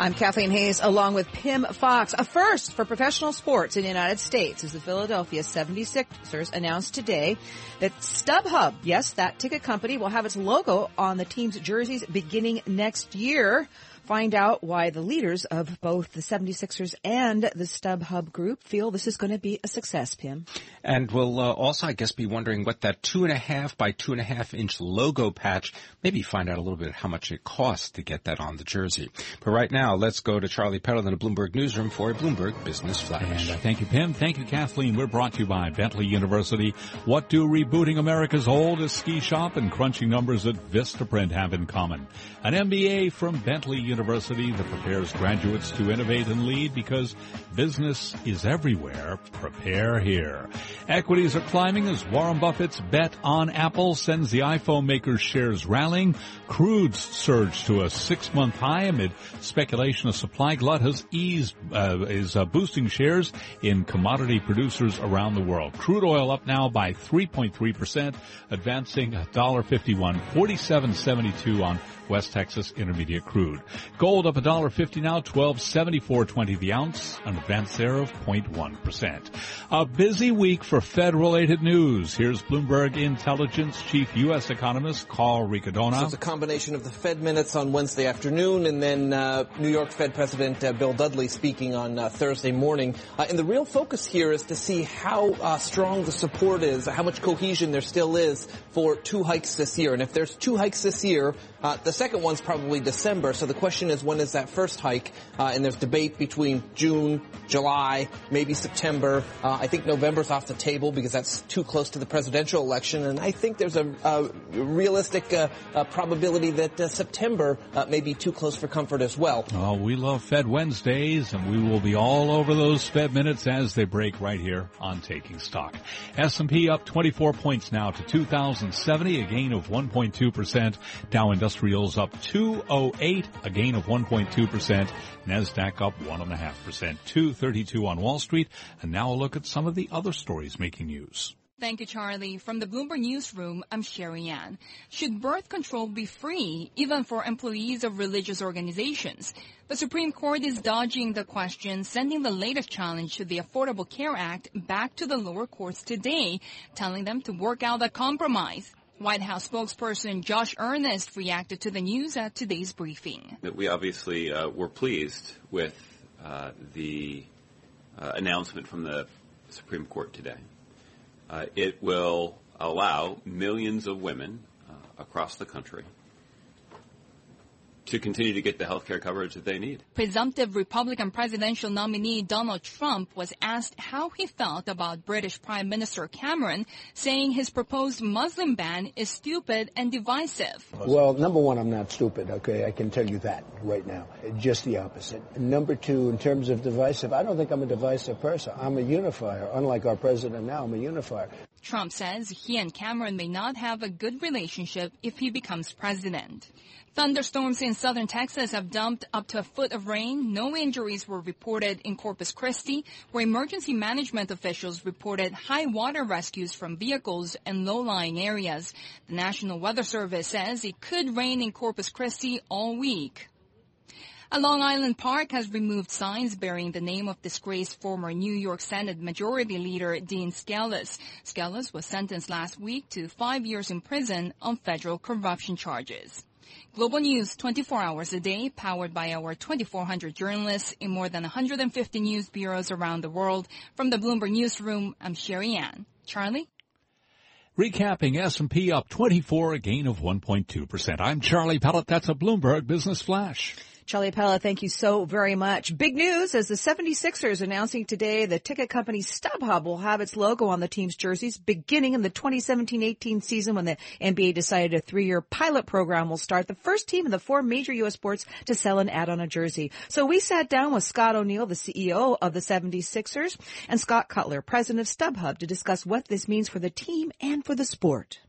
I'm Kathleen Hays along with Pimm Fox. A first for professional sports in the United States as the Philadelphia 76ers announced today that StubHub, yes, that ticket company will have its logo on the team's jerseys beginning next year find out why the leaders of both the 76ers and the StubHub group feel this is going to be a success, Pimm. And we'll uh, also, I guess, be wondering what that two and a half by two and a half inch logo patch, maybe find out a little bit how much it costs to get that on the jersey. But right now, let's go to Charlie Pellet in the Bloomberg Newsroom for a Bloomberg Business Flash. And uh, thank you, Pimm. Thank you, Kathleen. We're brought to you by Bentley University. What do rebooting America's oldest ski shop and crunching numbers at Vistaprint have in common? An MBA from Bentley University University that prepares graduates to innovate and lead because business is everywhere. Prepare here. Equities are climbing as Warren Buffett's bet on Apple sends the iPhone maker's shares rallying. Crude's surge to a six-month high amid speculation a supply glut has eased, uh, is uh, boosting shares in commodity producers around the world. Crude oil up now by 3.3%, advancing $1.51, 47.72 on West Texas Intermediate crude. Gold up $1.50 now, 1274.20 the ounce, an advance there of 0.1%. A busy week for Fed-related news. Here's Bloomberg Intelligence Chief U.S. Economist Carl Riccadonna. So it's a combination of the Fed minutes on Wednesday afternoon and then uh, New York Fed President uh, Bill Dudley speaking on uh, Thursday morning. Uh, and the real focus here is to see how uh, strong the support is, how much cohesion there still is for two hikes this year. And if there's two hikes this year, uh, the second one's probably December. So the question is, when is that first hike? Uh, and there's debate between June, July, maybe September. Uh, I think November's off the table because that's too close to the presidential election. And I think there's a, a realistic uh, probability that uh, September uh, may be too close for comfort as well. Oh, we love Fed Wednesdays, and we will be all over those Fed minutes as they break right here on Taking Stock. S&P up 24 points now to 2,070, a gain of 1.2 percent. Dow Industrials up 208, a gain of 1.2%. NASDAQ up 1.5%, 232 on Wall Street. And now a look at some of the other stories making news. Thank you, Charlie. From the Bloomberg Newsroom, I'm Sherry Ann. Should birth control be free, even for employees of religious organizations? The Supreme Court is dodging the question, sending the latest challenge to the Affordable Care Act back to the lower courts today, telling them to work out a compromise. White House spokesperson Josh Earnest reacted to the news at today's briefing. We obviously uh, were pleased with uh, the uh, announcement from the Supreme Court today. Uh, it will allow millions of women uh, across the country to continue to get the health care coverage that they need. Presumptive Republican presidential nominee Donald Trump was asked how he felt about British Prime Minister Cameron saying his proposed Muslim ban is stupid and divisive. Well, number one, I'm not stupid, okay? I can tell you that right now. Just the opposite. Number two, in terms of divisive, I don't think I'm a divisive person. I'm a unifier. Unlike our president now, I'm a unifier. Trump says he and Cameron may not have a good relationship if he becomes president. Thunderstorms in southern Texas have dumped up to a foot of rain. No injuries were reported in Corpus Christi, where emergency management officials reported high water rescues from vehicles and low-lying areas. The National Weather Service says it could rain in Corpus Christi all week. A Long Island Park has removed signs bearing the name of disgraced former New York Senate Majority Leader Dean Skelos. Skelos was sentenced last week to five years in prison on federal corruption charges. Global News 24 hours a day, powered by our 2,400 journalists in more than 150 news bureaus around the world. From the Bloomberg Newsroom, I'm Sherry Ann. Charlie? Recapping S&P up 24, a gain of 1.2%. I'm Charlie Pellet. That's a Bloomberg Business Flash. Charlie Pellet, thank you so very much. Big news as the 76ers announcing today the ticket company StubHub will have its logo on the team's jerseys beginning in the 2017-18 season when the NBA decided a three-year pilot program will start. The first team in the four major U.S. sports to sell an ad on a jersey. So we sat down with Scott O'Neill, the CEO of the 76ers, and Scott Cutler, president of StubHub, to discuss what this means for the team and for the sport.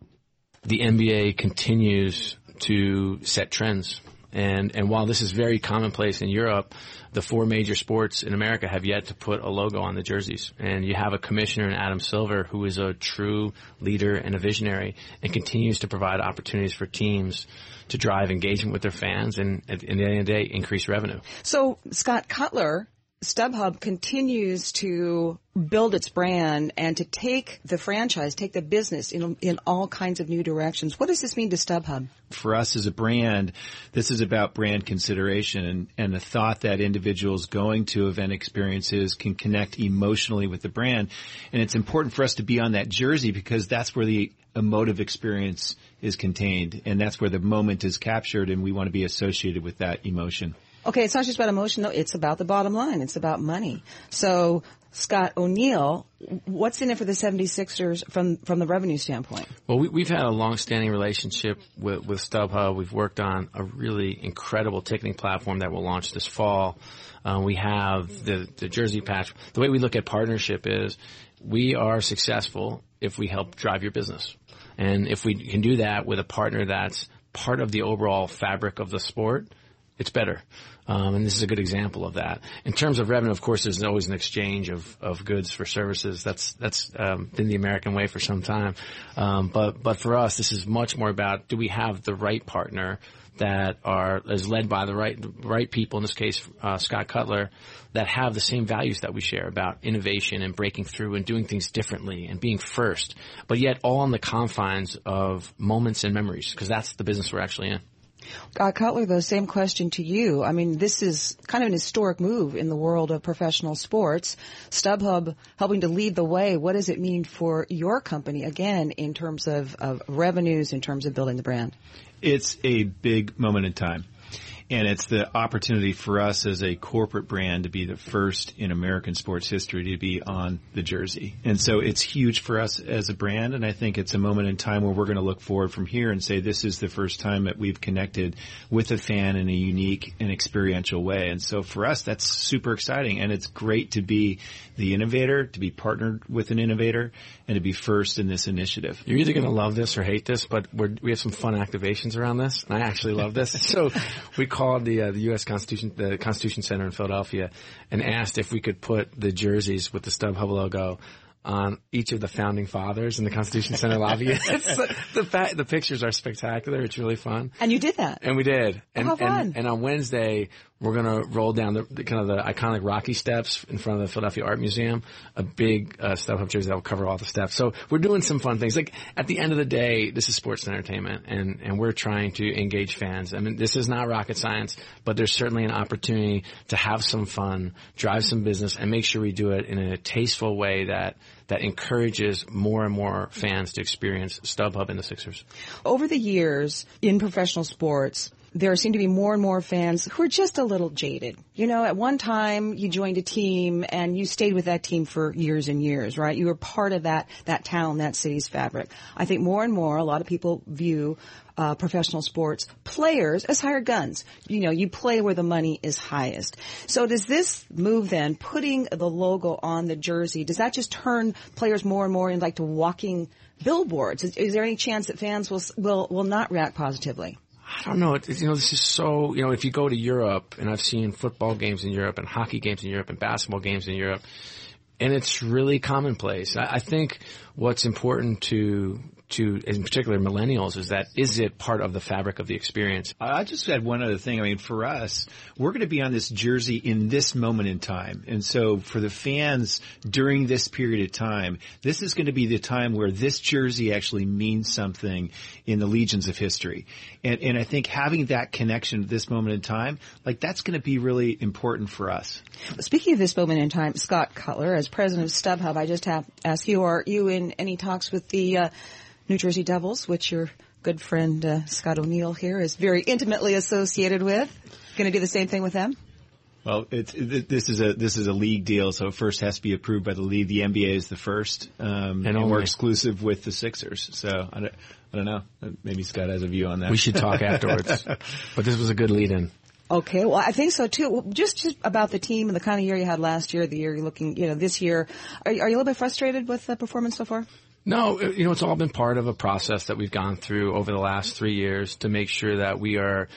the NBA continues to set trends. And, and while this is very commonplace in Europe, the four major sports in America have yet to put a logo on the jerseys. And you have a commissioner in Adam Silver who is a true leader and a visionary and continues to provide opportunities for teams to drive engagement with their fans and at in the end of the day, increase revenue. So Scott Cutler StubHub continues to build its brand and to take the franchise, take the business in, in all kinds of new directions. What does this mean to StubHub? For us as a brand, this is about brand consideration and, and the thought that individuals going to event experiences can connect emotionally with the brand. And it's important for us to be on that jersey because that's where the emotive experience is contained and that's where the moment is captured and we want to be associated with that emotion. Okay, it's not just about emotion, though. It's about the bottom line. It's about money. So, Scott O'Neill, what's in it for the 76ers from, from the revenue standpoint? Well, we, have had a long-standing relationship with, with StubHub. We've worked on a really incredible ticketing platform that will launch this fall. Uh, we have the, the jersey patch. The way we look at partnership is we are successful if we help drive your business. And if we can do that with a partner that's part of the overall fabric of the sport, it's better. Um, and this is a good example of that. In terms of revenue, of course, there's always an exchange of, of goods for services. That's that's um, been the American way for some time. Um, but but for us, this is much more about do we have the right partner that are is led by the right right people. In this case, uh, Scott Cutler, that have the same values that we share about innovation and breaking through and doing things differently and being first, but yet all on the confines of moments and memories because that's the business we're actually in. Uh, Cutler, the same question to you. I mean, this is kind of an historic move in the world of professional sports. StubHub helping to lead the way. What does it mean for your company, again, in terms of, of revenues, in terms of building the brand? It's a big moment in time. And it's the opportunity for us as a corporate brand to be the first in American sports history to be on the jersey. And so it's huge for us as a brand. And I think it's a moment in time where we're going to look forward from here and say this is the first time that we've connected with a fan in a unique and experiential way. And so for us, that's super exciting. And it's great to be the innovator, to be partnered with an innovator, and to be first in this initiative. You're either going to love this or hate this, but we have some fun activations around this. And I actually love this. so we call called the uh, the U.S. Constitution the Constitution Center in Philadelphia and asked if we could put the jerseys with the StubHub logo on each of the founding fathers in the Constitution Center lobby. the, the, fa- the pictures are spectacular. It's really fun. And you did that. And we did. And, oh, and, and, on Wednesday, we're going to roll down the, the, kind of the iconic Rocky steps in front of the Philadelphia Art Museum, a big uh, StubHub jersey that will cover all the steps. So we're doing some fun things. Like at the end of the day, this is sports and entertainment, and and we're trying to engage fans. I mean, this is not rocket science, but there's certainly an opportunity to have some fun, drive some business, and make sure we do it in a tasteful way that that encourages more and more fans to experience StubHub and the Sixers. Over the years in professional sports, there seem to be more and more fans who are just a little jaded. You know, at one time you joined a team and you stayed with that team for years and years, right? You were part of that, that town, that city's fabric. I think more and more, a lot of people view uh, professional sports players as hired guns. You know, you play where the money is highest. So does this move then, putting the logo on the jersey, does that just turn players more and more into like to walking billboards? Is, is there any chance that fans will will will not react positively? I don't know. It, you know, this is so. You know, if you go to Europe, and I've seen football games in Europe, and hockey games in Europe, and basketball games in Europe, and it's really commonplace. I, I think what's important to to, in particular, millennials is that is it part of the fabric of the experience? I just had one other thing. I mean, for us, we're going to be on this jersey in this moment in time. And so for the fans during this period of time, this is going to be the time where this jersey actually means something in the legions of history. And, and I think having that connection at this moment in time, like that's going to be really important for us. Speaking of this moment in time, Scott Cutler, as president of StubHub, I just have ask you, are you in any talks with the, uh, New Jersey Devils, which your good friend uh, Scott O'Neill here is very intimately associated with. Going to do the same thing with them? Well, it's, this is a this is a league deal, so it first has to be approved by the league. The NBA is the first, um, and, and we're exclusive with the Sixers. So I don't, I don't know. Maybe Scott has a view on that. We should talk afterwards. but this was a good lead-in. Okay, well, I think so too. Just, just about the team and the kind of year you had last year, the year you're looking, you know, this year. Are, are you a little bit frustrated with the performance so far? No, uh, you know, it's all been part of a process that we've gone through over the last three years to make sure that we are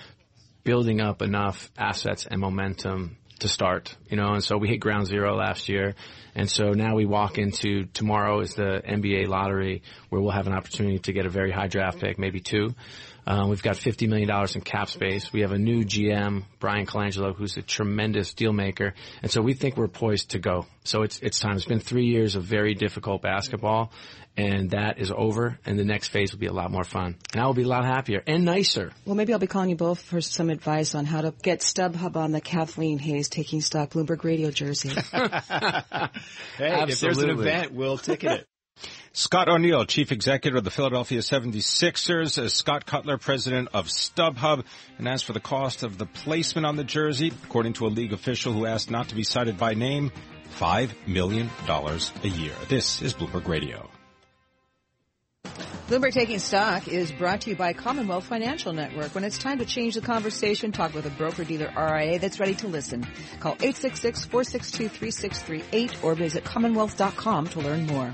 building up enough assets and momentum to start, you know, and so we hit ground zero last year. And so now we walk into tomorrow is the NBA lottery where we'll have an opportunity to get a very high draft pick, maybe two. Um, we've got $50 million in cap space. We have a new GM, Bryan Colangelo, who's a tremendous deal maker. And so we think we're poised to go. So it's, it's time. It's been three years of very difficult basketball and that is over and the next phase will be a lot more fun and I will be a lot happier and nicer. Well, maybe I'll be calling you both for some advice on how to get StubHub on the Kathleen Hays taking stock Bloomberg Radio jersey. hey, if there's an event, we'll ticket it. Scott O'Neill, Chief Executive of the Philadelphia 76ers, as Scott Cutler, President of StubHub. And as for the cost of the placement on the jersey, according to a league official who asked not to be cited by name, $5 million a year. This is Bloomberg Radio. Bloomberg Taking Stock is brought to you by Commonwealth Financial Network. When it's time to change the conversation, talk with a broker dealer RIA that's ready to listen. Call 866-462-3638 or visit commonwealth.com to learn more.